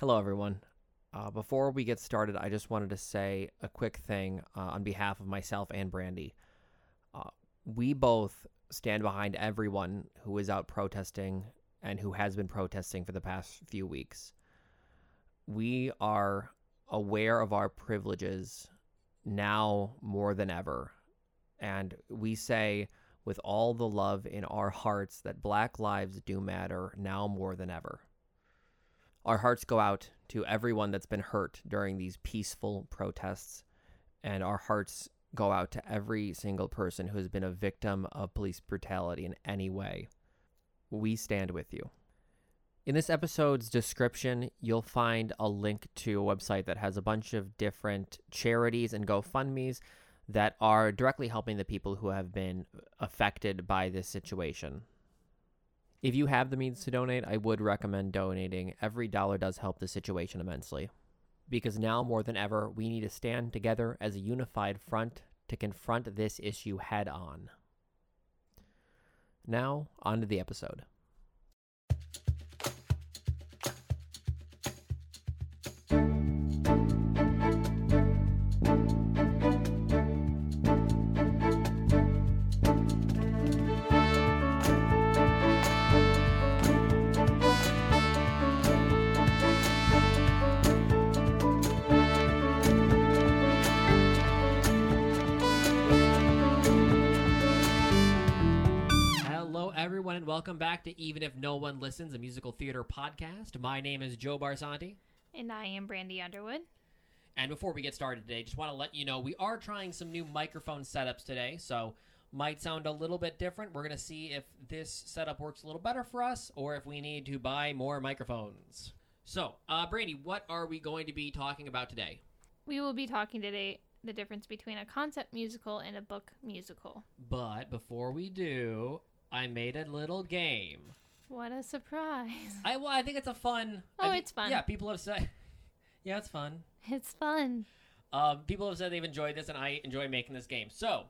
Hello, everyone. Uh, before we get started, I just wanted to say a quick thing uh, on behalf of myself and Brandy. Uh, we both stand behind everyone who is out protesting and who has been protesting for the past few weeks. We are aware of our privileges now more than ever. And we say with all the love in our hearts that Black lives do matter now more than ever. Our hearts go out to everyone that's been hurt during these peaceful protests, and our hearts go out to every single person who has been a victim of police brutality in any way. We stand with you. In this episode's description, you'll find a link to a website that has a bunch of different charities and GoFundMe's that are directly helping the people who have been affected by this situation. If you have the means to donate, I would recommend donating. Every dollar does help the situation immensely. Because now more than ever, we need to stand together as a unified front to confront this issue head on. Now, on to the episode. To Even If No One Listens, a musical theater podcast. My name is Joe Barsanti. And I am Brandy Underwood. And before we get started today, just want to let you know we are trying some new microphone setups today, so might sound a little bit different. We're going to see if this setup works a little better for us or if we need to buy more microphones. So, uh, Brandy, what are we going to be talking about today? We will be talking today the difference between a concept musical and a book musical. But before we do, I made a little game. What a surprise. I well, I think it's a fun. Oh, I it's fun. Yeah, people have said. Yeah, it's fun. It's fun. Um, people have said they've enjoyed this, and I enjoy making this game. So,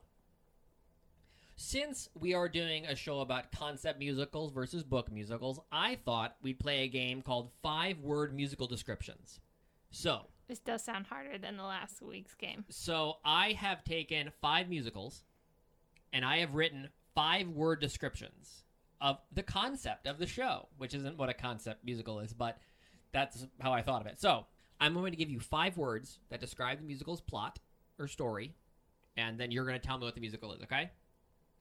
since we are doing a show about concept musicals versus book musicals, I thought we'd play a game called Five Word Musical Descriptions. So, This does sound harder than the last week's game. so I have taken five musicals, and I have written five word descriptions of the concept of the show, which isn't what a concept musical is, but that's how I thought of it. So I'm going to give you five words that describe the musical's plot or story, and then you're going to tell me what the musical is, okay?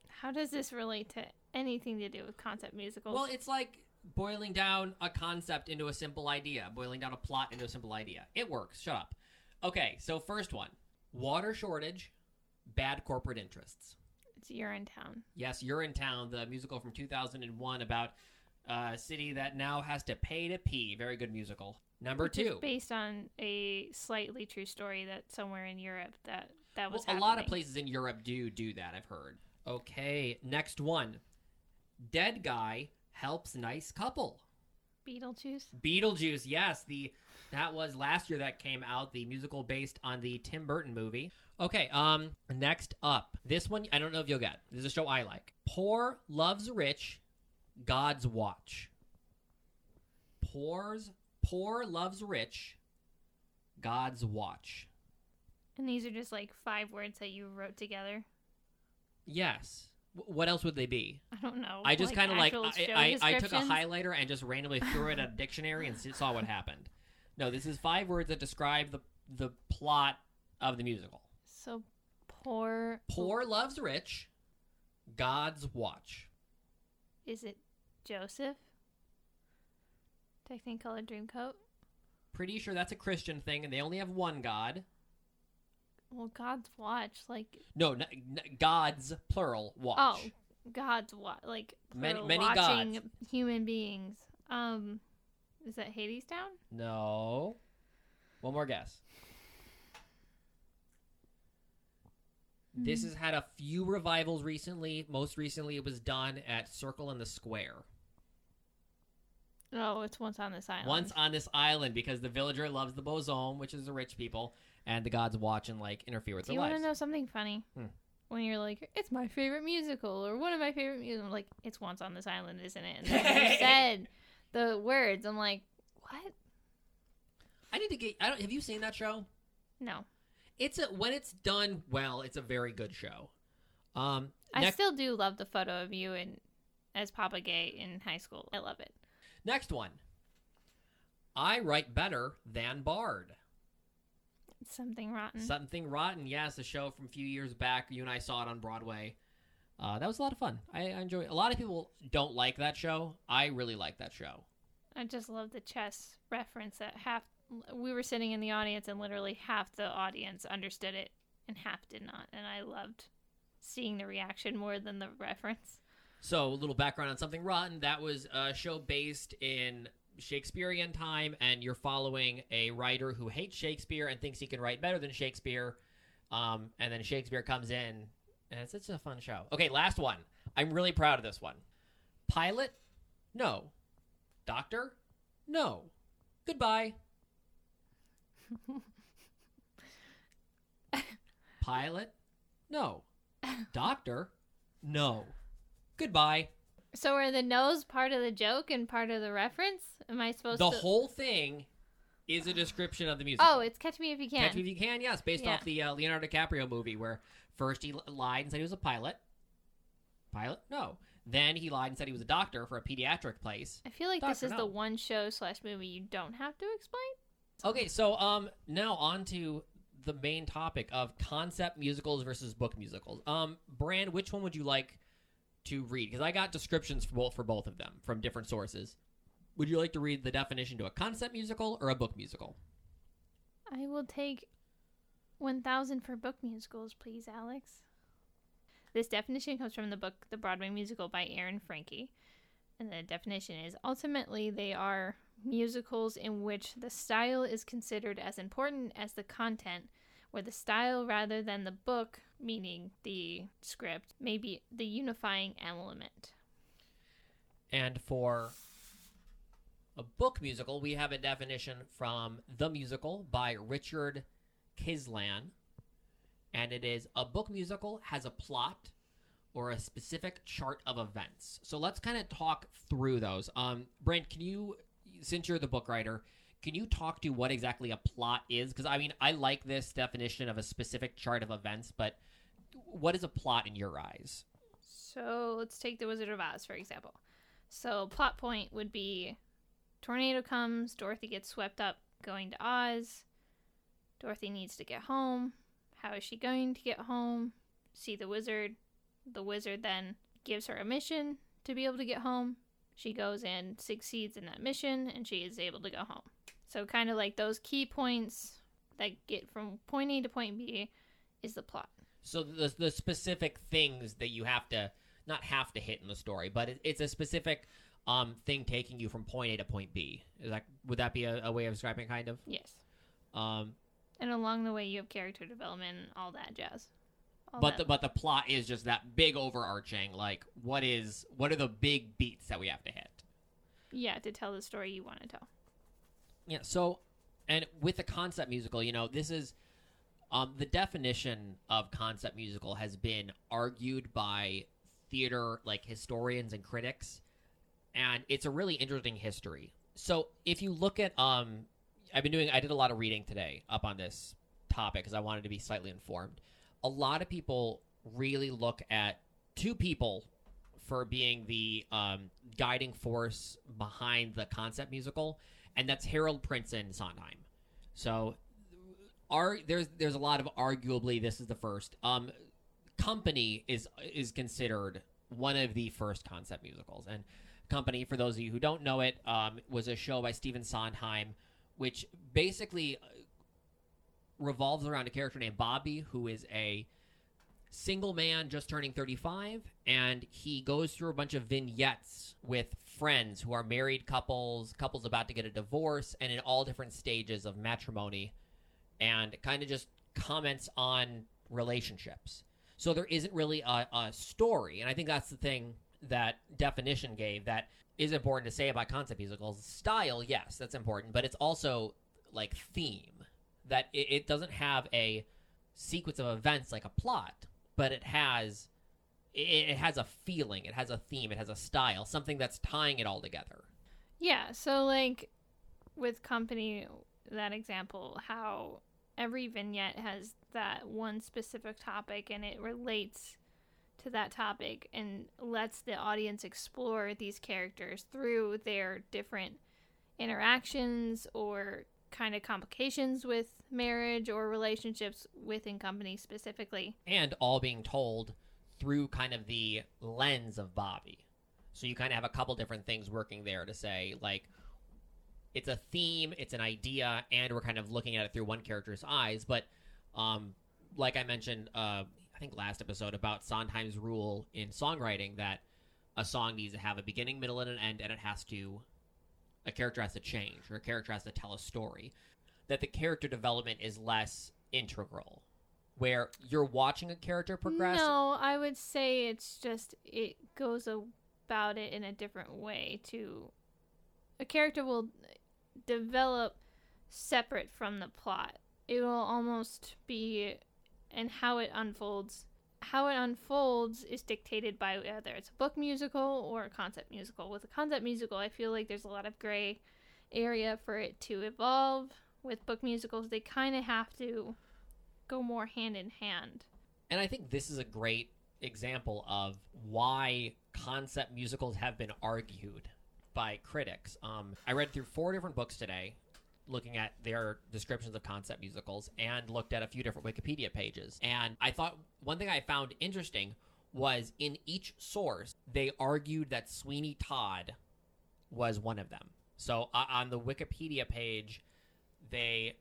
How does this relate to anything to do with concept musicals? Well, it's like boiling down a concept into a simple idea, boiling down a plot into a simple idea. It works. Shut up. Okay, so first one water shortage, bad corporate interests. It's Urinetown. Yes, Urinetown, the musical from 2001 about a city that now has to pay to pee. Very good musical. Number which two. based on a slightly true story that somewhere in Europe that that was Well, a lot of places in Europe do do that, I've heard. Okay, next one. Dead guy helps nice couple. Beetlejuice. Beetlejuice, yes, the that was last year that came out, the musical based on the Tim Burton movie. Okay, um, next up, this one I don't know if you'll get. This is a show I like. Poor loves rich, God's watch. Poor's poor loves rich, God's watch. And these are just like five words that you wrote together. Yes. What else would they be? I don't know. I just kind of like actual I, show I, I took a highlighter and just randomly threw it at a dictionary and saw what happened. No, this is five words that describe the the plot of the musical. So poor. Poor loves rich, God's watch. Is it Joseph? Technicolor Dreamcoat. Pretty sure that's a Christian thing, and they only have one God. Well, God's watch, like No, n- n- God's plural watch. oh, God's watch, like Many- many watching gods. human beings. Um, is that Hadestown? No. One more guess. This has had a few revivals recently. Most recently, it was done at Circle in the Square. Oh, it's once on this island. Once on this island, because the villager loves the Beauxhomme, which is the rich people, and the gods watch and like interfere with Do you want to lives. know something funny? Hmm. When you're like, it's my favorite musical or one of my favorite musicals, like, it's Once on This Island, isn't it? And then you said the words. I'm like, what? I need to get. I don't. Have you seen that show? No. It's a when it's done well, it's a very good show. Um, I next, still do love the photo of you and as Papa Ge in high school. I love it. next one. I write better than Bard. Something rotten. Something Rotten, yes, a show from a few years back. You and I saw it on Broadway. Uh, that was a lot of fun. I, I enjoy. A lot of people don't like that show. I really like that show. I just love the chess reference that half we were sitting in the audience and literally half the audience understood it and half did not. And I loved seeing the reaction more than the reference. So, a little background on Something Rotten. That was a show based in Shakespearean time, and you're following a writer who hates Shakespeare and thinks he can write better than Shakespeare. Um, and then Shakespeare comes in, and it's, it's a fun show. Okay, last one. I'm really proud of this one. Pilot? No. Doctor? No. Goodbye. Pilot? No. Doctor? No. Goodbye. So are the no's part of the joke and part of the reference? Am I supposed The to The whole thing is a description of the music. Oh, it's Catch Me If You Can. Catch Me If You Can, yes, based Yeah. off the uh, Leonardo DiCaprio movie where first he lied and said he was a pilot. Pilot? No. Then he lied and said he was a doctor for a pediatric place. I feel like this is No. the one show slash movie you don't have to explain. Okay, so um now on to the main topic of concept musicals versus book musicals. Um, Brand, which one would you like to read? Because I got descriptions for both for both of them from different sources. Would you like to read the definition to a concept musical or a book musical? I will take 1000 for book musicals, please, Alex. This definition comes from the book The Broadway Musical by Aaron Frankel. And the definition is ultimately they are musicals in which the style is considered as important as the content, where the style rather than the book, meaning the script, may be the unifying element. And for a book musical, we have a definition from The Musical by Richard Kislan. And it is a book musical has a plot or a specific chart of events. So let's kind of talk through those. Um, Brent, can you, since you're the book writer, can you talk to what exactly a plot is? Because I mean, I like this definition of a specific chart of events, but what is a plot in your eyes? So let's take The Wizard of Oz, for example. So, plot point would be tornado comes, Dorothy gets swept up going to Oz. Dorothy needs to get home. How is she going to get home? See the wizard. The wizard then gives her a mission to be able to get home. She goes and succeeds in that mission and she is able to go home. So, kind of like those key points that get from point A to point B is the plot. So the the specific things that you have to not have to hit in the story, but it, it's a specific um thing taking you from point A to point B. Is that would that be a, a way of describing it, kind of? Yes. Um, And along the way, you have character development and all that jazz. All but that. the but the plot is just that big overarching like what is what are the big beats that we have to hit? yeah, to tell the story you want to tell. Yeah. So, and with the concept musical, you know, this is um, the definition of concept musical has been argued by theater like historians and critics, and it's a really interesting history. So, if you look at, um, I've been doing, I did a lot of reading today up on this topic because I wanted to be slightly informed. A lot of people really look at two people for being the um, guiding force behind the concept musical, and that's Harold Prince and Sondheim. So, are there's there's a lot of arguably this is the first. Um, Company is is considered one of the first concept musicals, and Company, for those of you who don't know it, um, was a show by Stephen Sondheim, which basically uh, revolves around a character named Bobby, who is a single man just turning 35 and he goes through a bunch of vignettes with friends who are married couples couples about to get a divorce and in all different stages of matrimony and kind of just comments on relationships. So there isn't really a, a story and i think that's the thing that definition gave that is important to say about concept musicals. Style yes that's important but it's also like theme that it, it doesn't have a sequence of events like a plot but it has it, it has a feeling it has a theme it has a style something that's tying it all together. Yeah, so like with company, that example how every vignette has that one specific topic and it relates to that topic and lets the audience explore these characters through their different interactions or kind of complications with marriage or relationships within companies specifically. and all being told through kind of the lens of Bobby. So you kind of have a couple different things working there to say like it's a theme, it's an idea, and we're kind of looking at it through one character's eyes. But um, like I mentioned, uh, I think last episode about Sondheim's rule in songwriting that a song needs to have a beginning, middle, and an end, and it has to a character has to change or a character has to tell a story. That the character development is less integral where you're watching a character progress. No, I would say it's just it goes about it in a different way to a character will develop separate from the plot. It will almost be and how it unfolds how it unfolds is dictated by whether it's a book musical or a concept musical. With a concept musical, I feel like there's a lot of gray area for it to evolve. With book musicals, they kind of have to go more hand in hand. And I think this is a great example of why concept musicals have been argued by critics. Um, I read through four different books today looking at their descriptions of concept musicals and looked at a few different Wikipedia pages. And I thought one thing I found interesting was in each source, they argued that Sweeney Todd was one of them. So uh, on the Wikipedia page, they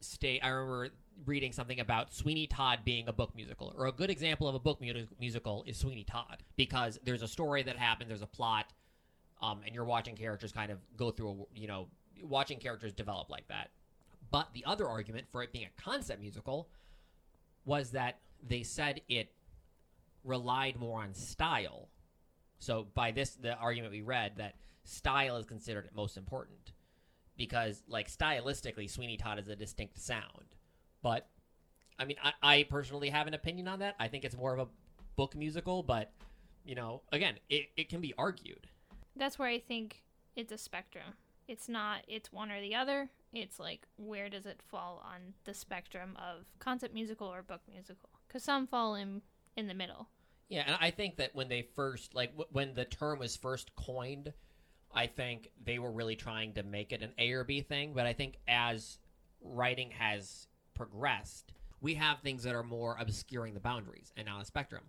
state, I remember reading something about Sweeney Todd being a book musical, or a good example of a book mu- musical is Sweeney Todd, because there's a story that happens, there's a plot, um, and you're watching characters kind of go through, a, you know, watching characters develop like that. But the other argument for it being a concept musical was that they said it relied more on style. So by this, the argument we read that style is considered most important because, like, stylistically, Sweeney Todd is a distinct sound. But I mean, I, I personally have an opinion on that. I think it's more of a book musical, but you know, again, it, it can be argued. That's where I think it's a spectrum. It's not it's one or the other. It's like where does it fall on the spectrum of concept musical or book musical? Cuz some fall in in the middle. Yeah, and I think that when they first, like, w- when the term was first coined, I think they were really trying to make it an A or B thing. But I think as writing has progressed, we have things that are more obscuring the boundaries and on a spectrum.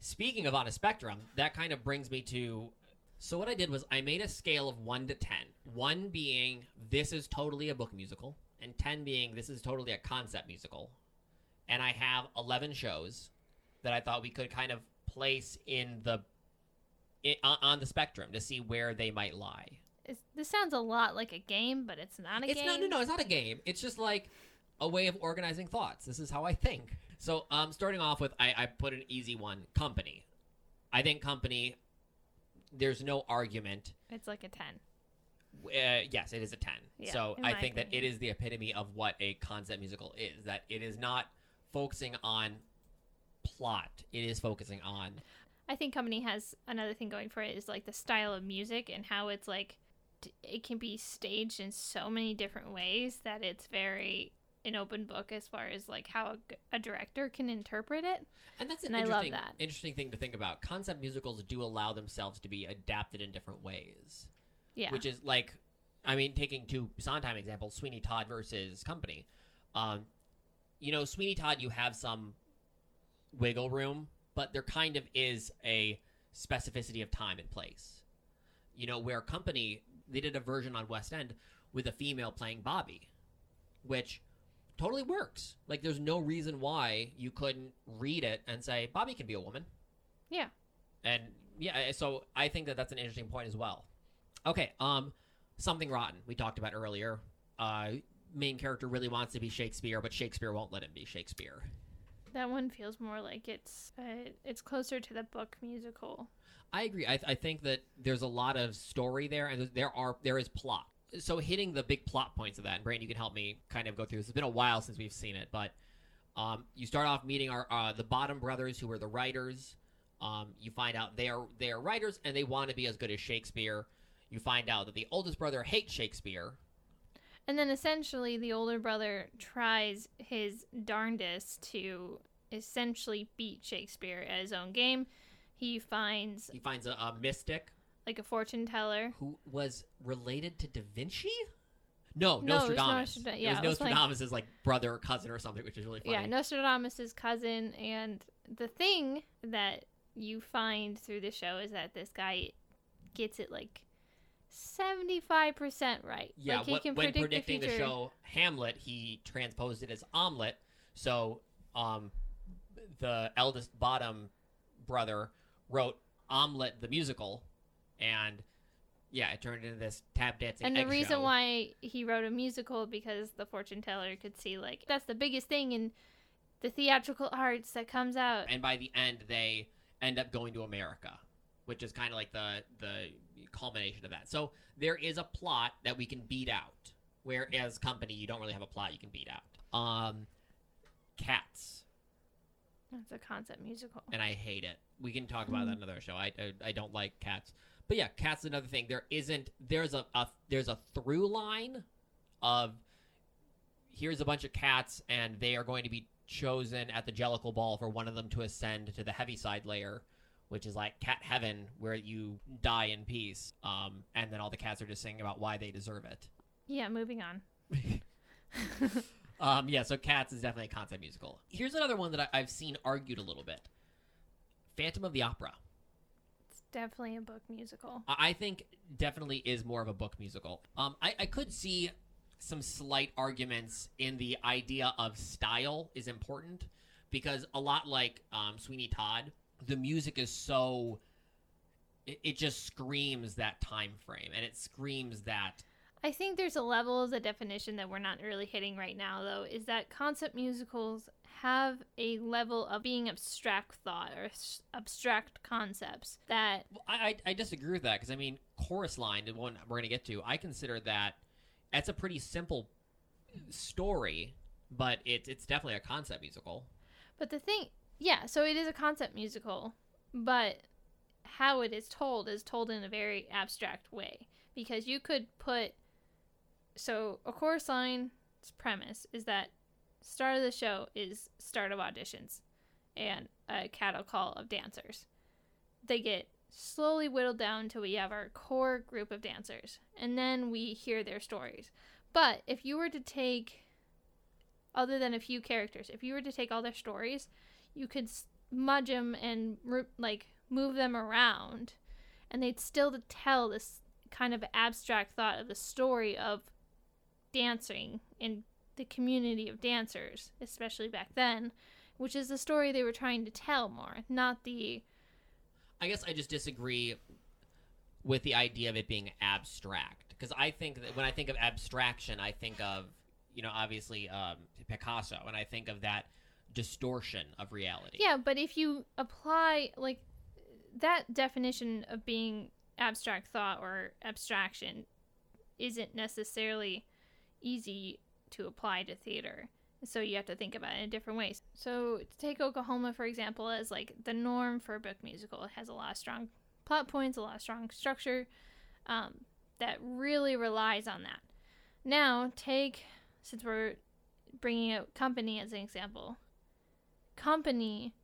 Speaking of on a spectrum, that kind of brings me to. So what I did was I made a scale of one to ten. One being this is totally a book musical, and ten being this is totally a concept musical. And I have eleven shows that I thought we could kind of place in the i on, on the spectrum to see where they might lie. It's, this sounds a lot like a game, but it's not a It's game. not no no, it's not a game. It's just like a way of organizing thoughts. This is how I think. So, um, starting off with, I, I put an easy one: company. I think company. There's no argument. It's like a 10. Uh, yes, it is a ten. Yeah, so I think that it is the epitome of what a concept musical is. That it is not focusing on plot. It is focusing on I think Company has another thing going for it is like the style of music and how it's like it can be staged in so many different ways that it's very an open book as far as like how a director can interpret it. And that's an And I love interesting, that. interesting thing to think about. Concept musicals do allow themselves to be adapted in different ways, Yeah. which is like, I mean, taking two Sondheim examples, Sweeney Todd versus Company. Um, you know, Sweeney Todd, you have some wiggle room, but there kind of is a specificity of time and place. You know, where Company, they did a version on West End with a female playing Bobby, which totally works. Like, there's no reason why you couldn't read it and say Bobby can be a woman. Yeah. And yeah, so I think that that's an interesting point as well. Okay, um, something rotten we talked about earlier. Uh, main character really wants to be Shakespeare, but Shakespeare won't let him be Shakespeare. that one feels more like it's uh, it's closer to the book musical. I agree. I, I think that there's a lot of story there, and there are there is plot. So hitting the big plot points of that, and Brandon, you can help me kind of go through this. It's been a while since we've seen it, but um, you start off meeting our uh, the Bottom brothers, who are the writers. Um, you find out they are they are writers, and they want to be as good as Shakespeare. You find out that the oldest brother hates Shakespeare. And then essentially, the older brother tries his darndest to essentially beat Shakespeare at his own game. He finds He finds a, a mystic like a fortune teller. who was related to Da Vinci. No, No, it was Nostradamus. Yeah, was it was like- Nostradamus' is like brother or cousin or something, which is really funny. Yeah, Nostradamus' cousin. And the thing that you find through the show is that this guy gets it like 75% right. Yeah, like he what- can when predict predicting the, the, future. show Hamlet, he transposed it as omelet. So, um, the eldest bottom brother wrote omelet the musical, and yeah, it turned into this tap dancing. And the reason show. why he wrote a musical because the fortune teller could see like that's the biggest thing in the theatrical arts that comes out. and by the end they end up going to America, which is kind of like the the culmination of that. So there is a plot that we can beat out, whereas company you don't really have a plot you can beat out. Um, cats, That's a concept musical. and I hate it. We can talk about that another show. I, I I don't like cats, but yeah, cats another thing. There isn't there's a, a there's a through line of here's a bunch of cats and they are going to be chosen at the Jellicle Ball for one of them to ascend to the Heaviside layer, which is like cat heaven where you die in peace. Um, and then all the cats are just singing about why they deserve it. Yeah, moving on. Um, yeah, so Cats is definitely a concept musical. Here's another one that I, I've seen argued a little bit Phantom of the Opera. Definitely a book musical. I I think definitely is more of a book musical. Um, I, I could see some slight arguments in the idea of style is important because a lot like um, Sweeney Todd, the music is so it, it just screams that time frame and it screams that I think there's a level of the definition that we're not really hitting right now, though, is that concept musicals have a level of being abstract thought or s- abstract concepts that Well, I, I I disagree with that because I mean, chorus line, the one we're gonna get to, I consider that that's a pretty simple story, but it's it's definitely a concept musical. But the thing, yeah, so it is a concept musical, but how it is told is told in a very abstract way because you could put so a chorus line's premise is that start of the show is start of auditions and a cattle call of dancers. They get slowly whittled down until we have our core group of dancers and then we hear their stories. But if you were to take other than a few characters, if you were to take all their stories, you could smudge them and like move them around, and they'd still tell this kind of abstract thought of the story of dancing in the community of dancers, especially back then, which is the story they were trying to tell more, not the I guess I just disagree with the idea of it being abstract because I think that when I think of abstraction, I think of you know obviously um, Picasso, and I think of that distortion of reality. Yeah, but if you apply like that definition of being abstract thought or abstraction isn't necessarily easy to apply to theater. So you have to think about it in different ways. So take Oklahoma for example as like the norm for a book musical, it has a lot of strong plot points, a lot of strong structure um, that really relies on that. Now take since we're bringing out company as an example company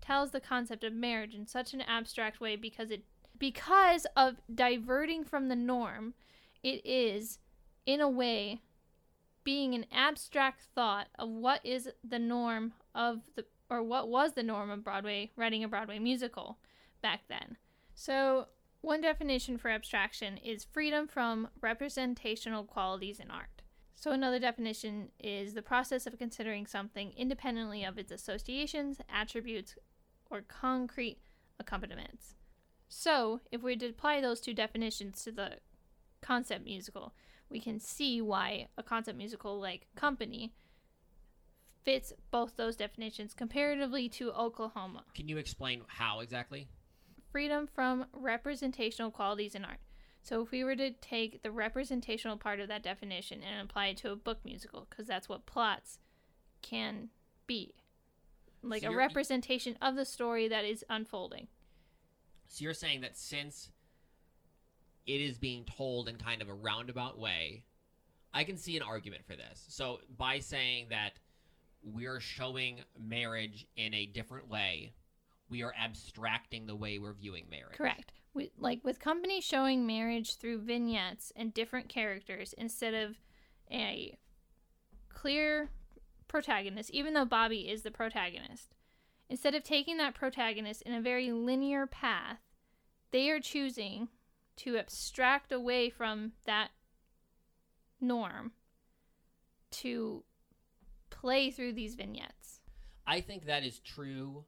tells the concept of marriage in such an abstract way because it because of diverting from the norm it is in a way being an abstract thought of what is the norm of the or what was the norm of Broadway writing a Broadway musical back then. So, one definition for abstraction is freedom from representational qualities in art. So, another definition is the process of considering something independently of its associations, attributes, or concrete accompaniments. So, if we apply those two definitions to the concept musical, we can see why a concept musical like Company fits both those definitions comparatively to Oklahoma. Can you explain how exactly? Freedom from representational qualities in art. So if we were to take the representational part of that definition and apply it to a book musical, because that's what plots can be, like So a representation of the story that is unfolding. So you're saying that since it is being told in kind of a roundabout way, I can see an argument for this. So by saying that we're showing marriage in a different way, we are abstracting the way we're viewing marriage. Correct. We, like with companies showing marriage through vignettes and different characters instead of a clear protagonist, even though Bobby is the protagonist. Instead of taking that protagonist in a very linear path, they are choosing to abstract away from that norm to play through these vignettes. I think that is true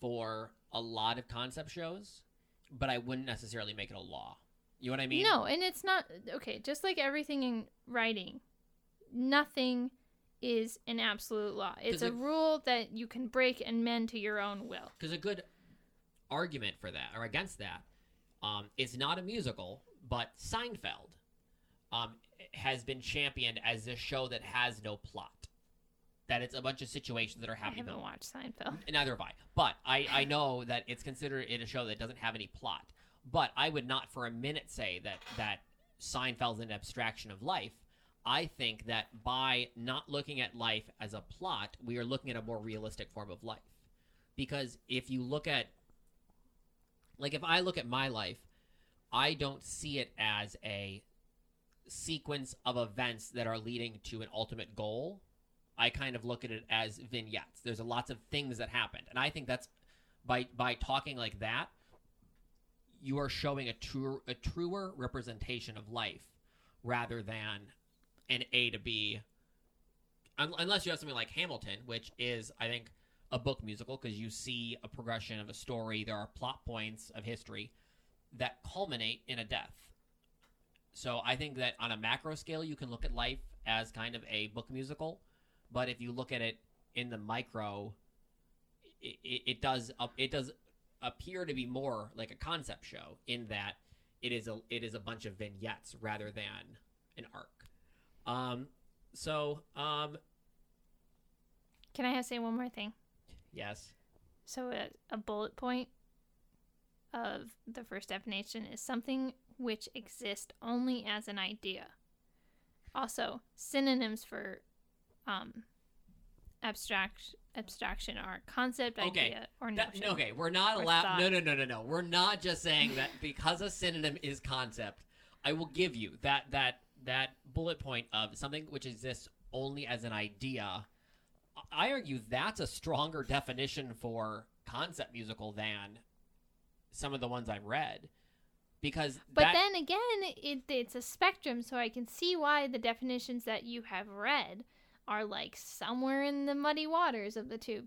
for a lot of concept shows, but I wouldn't necessarily make it a law. You know what I mean? No, and it's not okay, just like everything in writing, nothing is an absolute law. It's a it- rule that you can break and mend to your own will. Because a good argument for that or against that um, is not a musical, but Seinfeld um, has been championed as a show that has no plot. That it's a bunch of situations that are happening. I haven't watched Seinfeld. Neither have I. But I, I know that it's considered it a show that doesn't have any plot. But I would not for a minute say that that Seinfeld's an abstraction of life. I think that by not looking at life as a plot, we are looking at a more realistic form of life. Because if you look at like if I look at my life, I don't see it as a sequence of events that are leading to an ultimate goal. I kind of look at it as vignettes. There's a lots of things that happened, and I think that's by by talking like that, you are showing a true a truer representation of life rather than an A to B. Un- unless you have something like Hamilton, which is I think a book musical because you see a progression of a story. There are plot points of history that culminate in a death. So I think that on a macro scale, you can look at life as kind of a book musical, but if you look at it in the micro, it, it, it does it does appear to be more like a concept show in that it is a it is a bunch of vignettes rather than an arc. Um, so um, Can I say one more thing? Yes, So, a, a bullet point of the first definition is something which exists only as an idea. Also, synonyms for um, abstract abstraction are concept, Okay. idea, or That- notion. okay, we're not allowed. No, no, no, no, no. We're not just saying that because a synonym is concept. I will give you that that that bullet point of something which exists only as an idea. I argue that's a stronger definition for concept musical than some of the ones I've read, because But that, then again, it, it's a spectrum, so I can see why the definitions that you have read are like somewhere in the muddy waters of the two.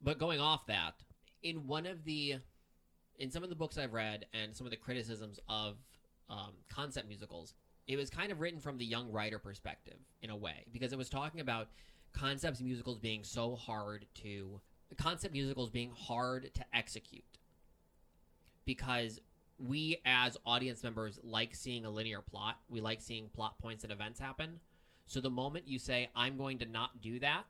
But going off that, in one of the, in some of the books I've read and some of the criticisms of um, concept musicals, it was kind of written from the young writer perspective in a way because it was talking about concept musicals being so hard to, concept musicals being hard to execute because we as audience members like seeing a linear plot. We like seeing plot points and events happen. So the moment you say, I'm going to not do that,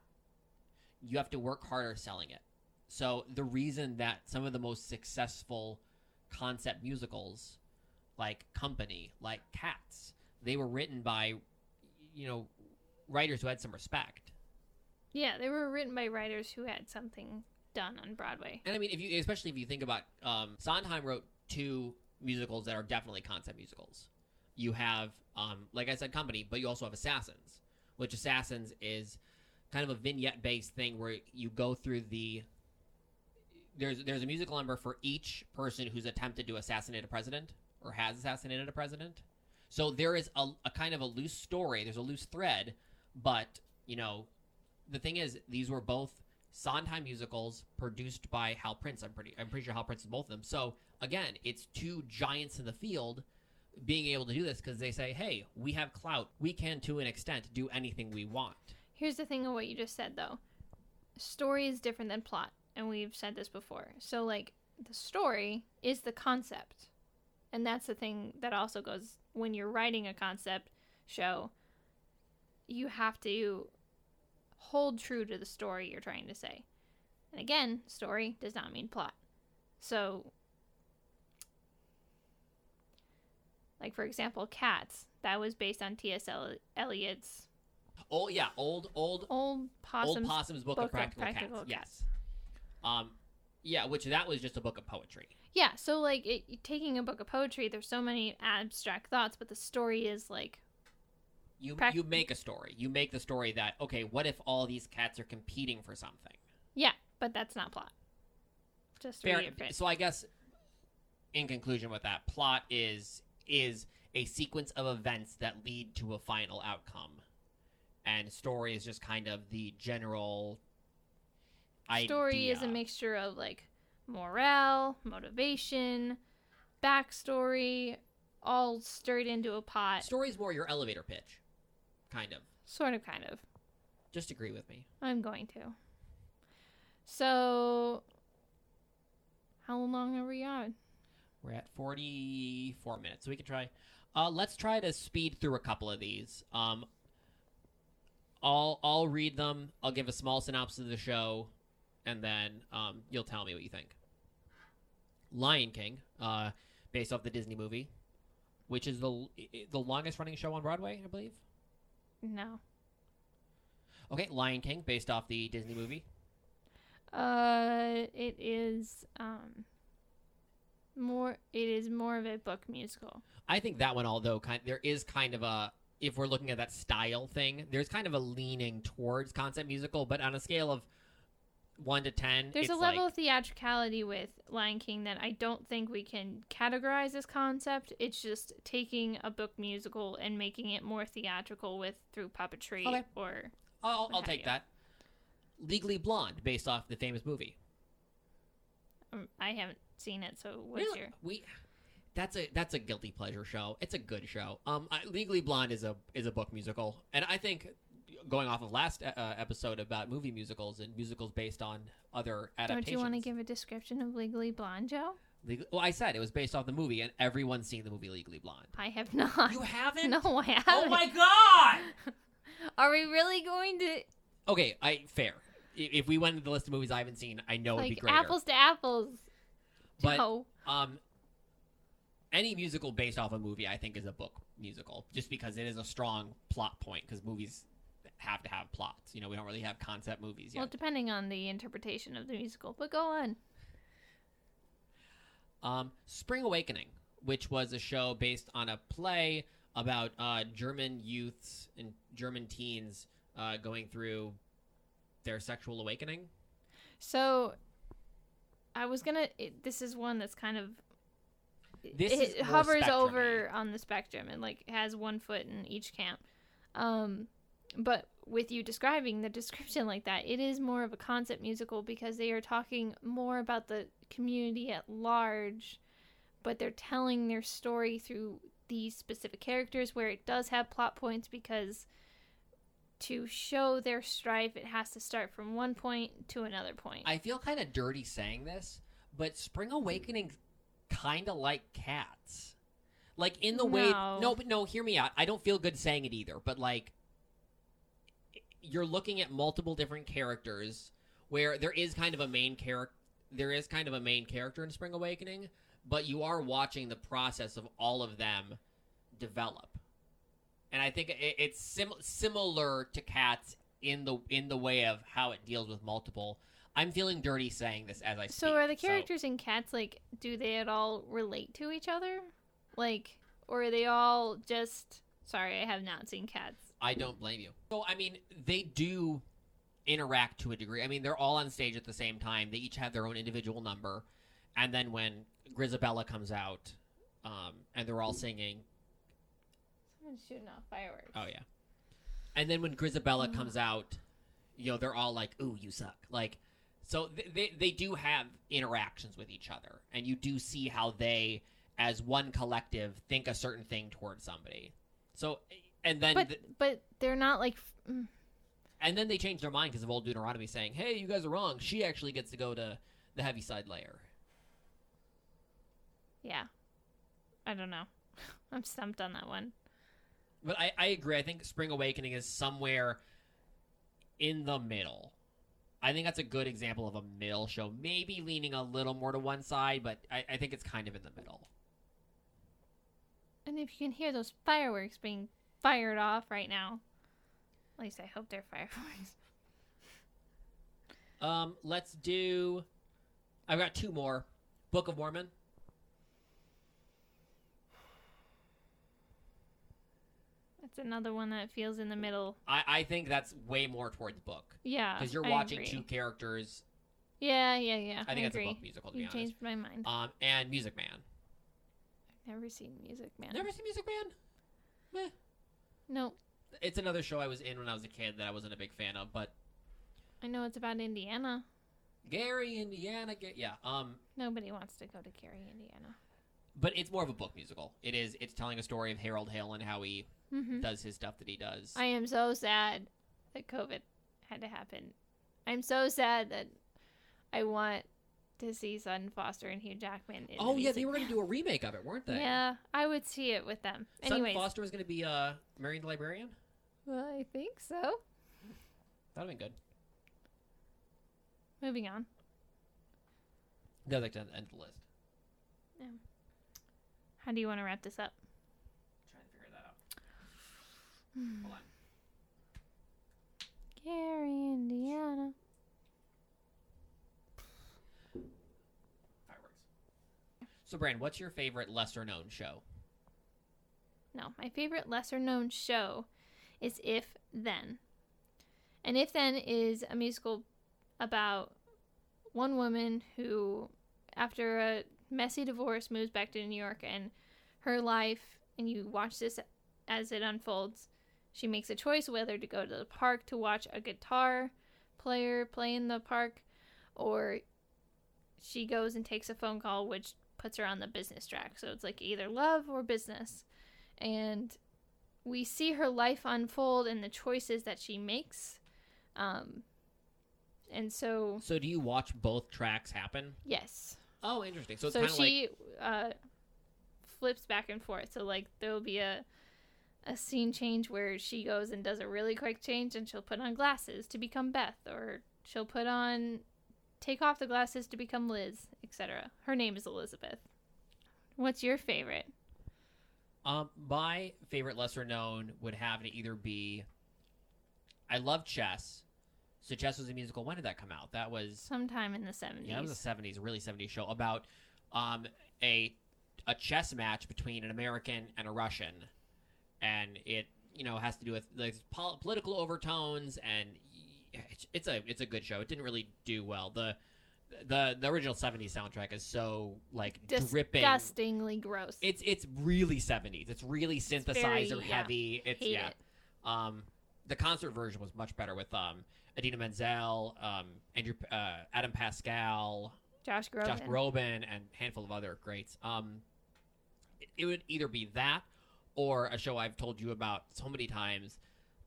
you have to work harder selling it. So the reason that some of the most successful concept musicals, like Company, like Cats, they were written by, you know, writers who had some respect. Yeah, they were written by writers who had something done on Broadway. And I mean, if you, especially if you think about, um, Sondheim wrote two musicals that are definitely concept musicals. You have, um, like I said, Company, but you also have Assassins, which Assassins is kind of a vignette based thing where you go through the there's there's a musical number for each person who's attempted to assassinate a president or has assassinated a president. So there is a, a kind of a loose story. There's a loose thread, but you know, the thing is, these were both Sondheim musicals produced by Hal Prince. I'm pretty I'm pretty sure Hal Prince is both of them. So again, it's two giants in the field being able to do this because they say, hey, we have clout. We can, to an extent, do anything we want. Here's the thing of what you just said, though. Story is different than plot, and we've said this before. So, like, the story is the concept. And that's the thing that also goes when you're writing a concept show, you have to hold true to the story you're trying to say. And again, story does not mean plot. So, Like for example, Cats. That was based on T.S. Eli- Eliot's Oh yeah, old old old possums. old possum's book, Book of of practical, Practical cats. Cats. Yes. Um, yeah, which that was just a book of poetry. Yeah, so like it, taking a book of poetry, there's so many abstract thoughts, but the story is like You Prac- you make a story. You make the story that okay, what if all these cats are competing for something? yeah, but that's not plot. Just Fair. read it fit. So I guess in conclusion with that, plot is is a sequence of events that lead to a final outcome. And story is just kind of the general Story is a mixture of like morale, motivation, backstory, all stirred into a pot. Story is more your elevator pitch. Kind of. Sort of, kind of. Just agree with me. I'm going to. So, how long are we on? We're at 44 minutes, so we can try. Uh, let's try to speed through a couple of these. Um, I'll I'll read them. I'll give a small synopsis of the show, and then um, you'll tell me what you think. Lion King, uh, based off the Disney movie, which is the the longest running show on Broadway, I believe. No. Okay, Lion King, based off the Disney movie. Uh, it is um more. It is more of a book musical. I think that one, although kind there is kind of a if we're looking at that style thing, there's kind of a leaning towards concept musical, but on a scale of one to ten, There's a level like, of theatricality with Lion King that I don't think we can categorize as concept. It's just taking a book musical and making it more theatrical with through puppetry Okay. or I'll, I'll take you. that. Legally Blonde, based off the famous movie. um, I haven't seen it. So what's Really? your? We that's a that's a guilty pleasure show. It's a good show. Um, I, Legally Blonde is a is a book musical, and I think going off of last uh, episode about movie musicals and musicals based on other adaptations. Don't you want to give a description of Legally Blonde, Joe? Legal, well, I said it was based off the movie, and everyone's seen the movie Legally Blonde. I have not. You haven't? No, I haven't. Oh my god! Are we really going to Okay, I fair. If we went into the list of movies I haven't seen, I know it'd be great. like apples to apples? But Joe. um, any musical based off a movie, I think, is a book musical, just because it is a strong plot point. Because movies have to have plots. You know, we don't really have concept movies yet. Well, depending on the interpretation of the musical, but go on. Um, Spring Awakening, which was a show based on a play about uh, German youths and German teens uh, going through their sexual awakening. So, I was gonna. It, this is one that's kind of. This it hovers over on the spectrum and like has one foot in each camp. Um, but with you describing the description like that, it is more of a concept musical because they are talking more about the community at large, but they're telling their story through these specific characters where it does have plot points because to show their strife, it has to start from one point to another point. I feel kind of dirty saying this, but Spring Awakening kind of like cats. Like in the way No. no, but no, hear me out. I don't feel good saying it either, but like you're looking at multiple different characters where there is kind of a main character there is kind of a main character in Spring Awakening, but you are watching the process of all of them develop. And I think it, it's sim- similar to cats in the in the way of how it deals with multiple I'm feeling dirty saying this as I speak. So are the characters in Cats like do they at all relate to each other? Like or are they all just sorry, I have not seen Cats. I don't blame you. So I mean, they do interact to a degree. I mean, they're all on stage at the same time. They each have their own individual number, and then when Grizabella comes out, um, and they're all singing, Someone's shooting off fireworks. oh yeah, and then when Grizabella comes out, you know, they're all like, "Ooh, you suck!" Like, so th- they they do have interactions with each other, and you do see how they, as one collective, think a certain thing towards somebody. So, and then But th- but they're not like mm, And then they changed their mind because of old Deuteronomy saying, "Hey, you guys are wrong. She actually gets to go to the Heaviside layer." yeah. I don't know. I'm stumped on that one. But I, I agree. I think Spring Awakening is somewhere in the middle. I think that's a good example of a middle show. Maybe leaning a little more to one side, but I, I think it's kind of in the middle. And if you can hear those fireworks being fired off right now, at least I hope they're fireworks. Um, let's do. I've got two more. Book of Mormon. That's another one that feels in the middle. I, I think that's way more towards the book Yeah. because you're I watching agree. two characters. Yeah, yeah, yeah. I think it's agree. a book musical to be You honest. changed my mind. Um, and Music Man. I've never seen Music Man. Never seen Music Man? Meh. No, It's another show I was in when I was a kid that I wasn't a big fan of, but I know it's about Indiana. Gary, Indiana, Ga- yeah. Um, Nobody wants to go to Gary, Indiana. but it's more of a book musical. It is. It's telling a story of Harold Hill and how he hmm does his stuff that he does. I am so sad that COVID had to happen. I'm so sad that I want to see Sutton Foster and Hugh Jackman. In oh yeah, they were going to do a remake of it, weren't they? Yeah, I would see it with them. Sutton Anyways, Foster was going to be uh, Marion the Librarian. well, I think so. That'd have been good. Moving on. No, like to end the list. Yeah. How do you want to wrap this up? Trying to figure that out. Hold on. Gary, Indiana. Fireworks. So, Brand, what's your favorite lesser known show? No, my favorite lesser known show is If Then. And If Then is a musical about one woman who, after a messy divorce, moves back to New York and her life, and you watch this as it unfolds. She makes a choice whether to go to the park to watch a guitar player play in the park, or she goes and takes a phone call, which puts her on the business track. So it's like either love or business and we see her life unfold and the choices that she makes. Um, and so, So, do you watch both tracks happen? yes. Oh, interesting. So, it's So kind of like. she uh, flips back and forth. So, like, there'll be a a scene change where she goes and does a really quick change and she'll put on glasses to become Beth or she'll put on take off the glasses to become Liz, etc. Her name is Elizabeth. What's your favorite? Um, my favorite lesser known would have to either be. I love chess. So chess was a musical. When did that come out? That was Sometime in the 70s. yeah, it was a seventies, really seventies show about um a a chess match between an American and a Russian, and it you know has to do with like pol- political overtones and it's, it's a it's a good show. It didn't really do well. The the the original seventies soundtrack is so like dripping. disgustingly gross. It's it's really seventies. It's really synthesizer very- yeah. heavy. It's Hate yeah. it. Um, the concert version was much better with um Idina Menzel, um Andrew uh, Adam Pascal, Josh Groban. Josh Groban, and a handful of other greats. Um, it, it would either be that or a show I've told you about so many times,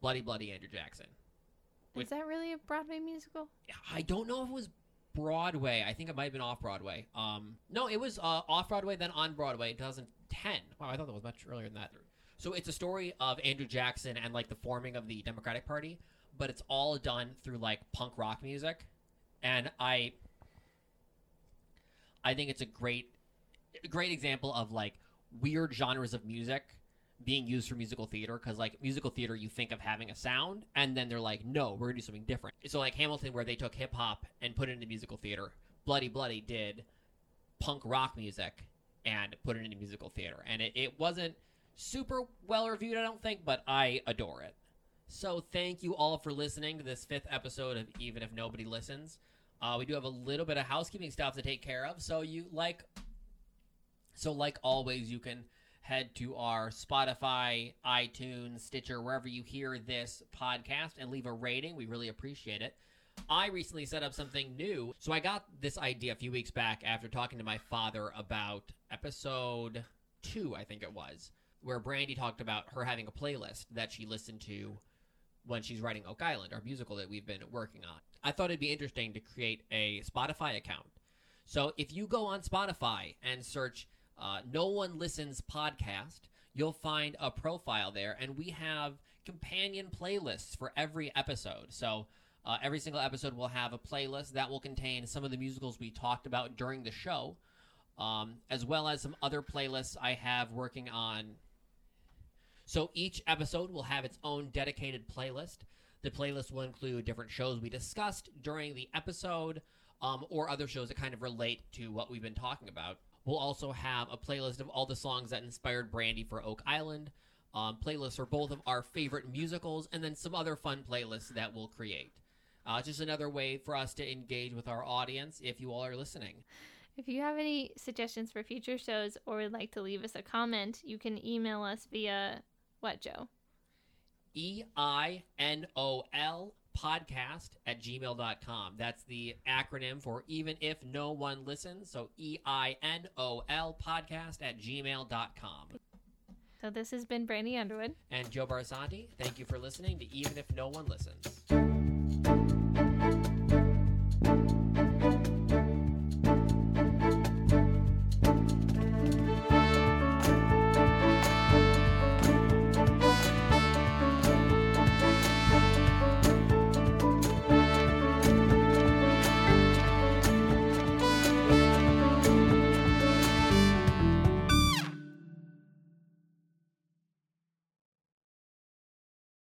Bloody Bloody Andrew Jackson. Is that really a Broadway musical? I don't know if it was Broadway. I think it might have been off Broadway. Um, no, it was uh, off Broadway, then on Broadway, 2010. Wow, I thought that was much earlier than that. So it's a story of Andrew Jackson and like the forming of the Democratic Party, but it's all done through like punk rock music, and I, I think it's a great, great example of like weird genres of music being used for musical theater because like musical theater you think of having a sound and then they're like no we're gonna do something different. So like hamilton where they took hip-hop and put it into musical theater bloody bloody did punk rock music and put it into musical theater. And it, it wasn't super well reviewed i don't think but i adore it. So thank you all for listening to this fifth episode of even if nobody listens. Uh, we do have a little bit of housekeeping stuff to take care of so you like so like always you can head to our Spotify, iTunes, Stitcher, wherever you hear this podcast and leave a rating. We really appreciate it. I recently set up something new. So I got this idea a few weeks back after talking to my father about episode two, I think it was, where Brandy talked about her having a playlist that she listened to when she's writing Oak Island, our musical that we've been working on. I thought it'd be interesting to create a Spotify account. So if you go on Spotify and search uh, No One Listens podcast, you'll find a profile there, and we have companion playlists for every episode. So uh, every single episode will have a playlist that will contain some of the musicals we talked about during the show, um, as well as some other playlists I have working on So each episode will have its own dedicated playlist. The playlist will include different shows we discussed during the episode um, or other shows that kind of relate to what we've been talking about. We'll also have a playlist of all the songs that inspired Brandy for Oak Island, um, playlists for both of our favorite musicals, and then some other fun playlists that we'll create. Uh, just another way for us to engage with our audience if you all are listening. If you have any suggestions for future shows or would like to leave us a comment, you can email us via what, Joe? E I N O L podcast at gmail.com. That's the acronym for even if no one listens. So E I N O L podcast at gmail.com. So this has been Brandy Underwood and Joe Barzanti. Thank you for listening to Even If No One Listens.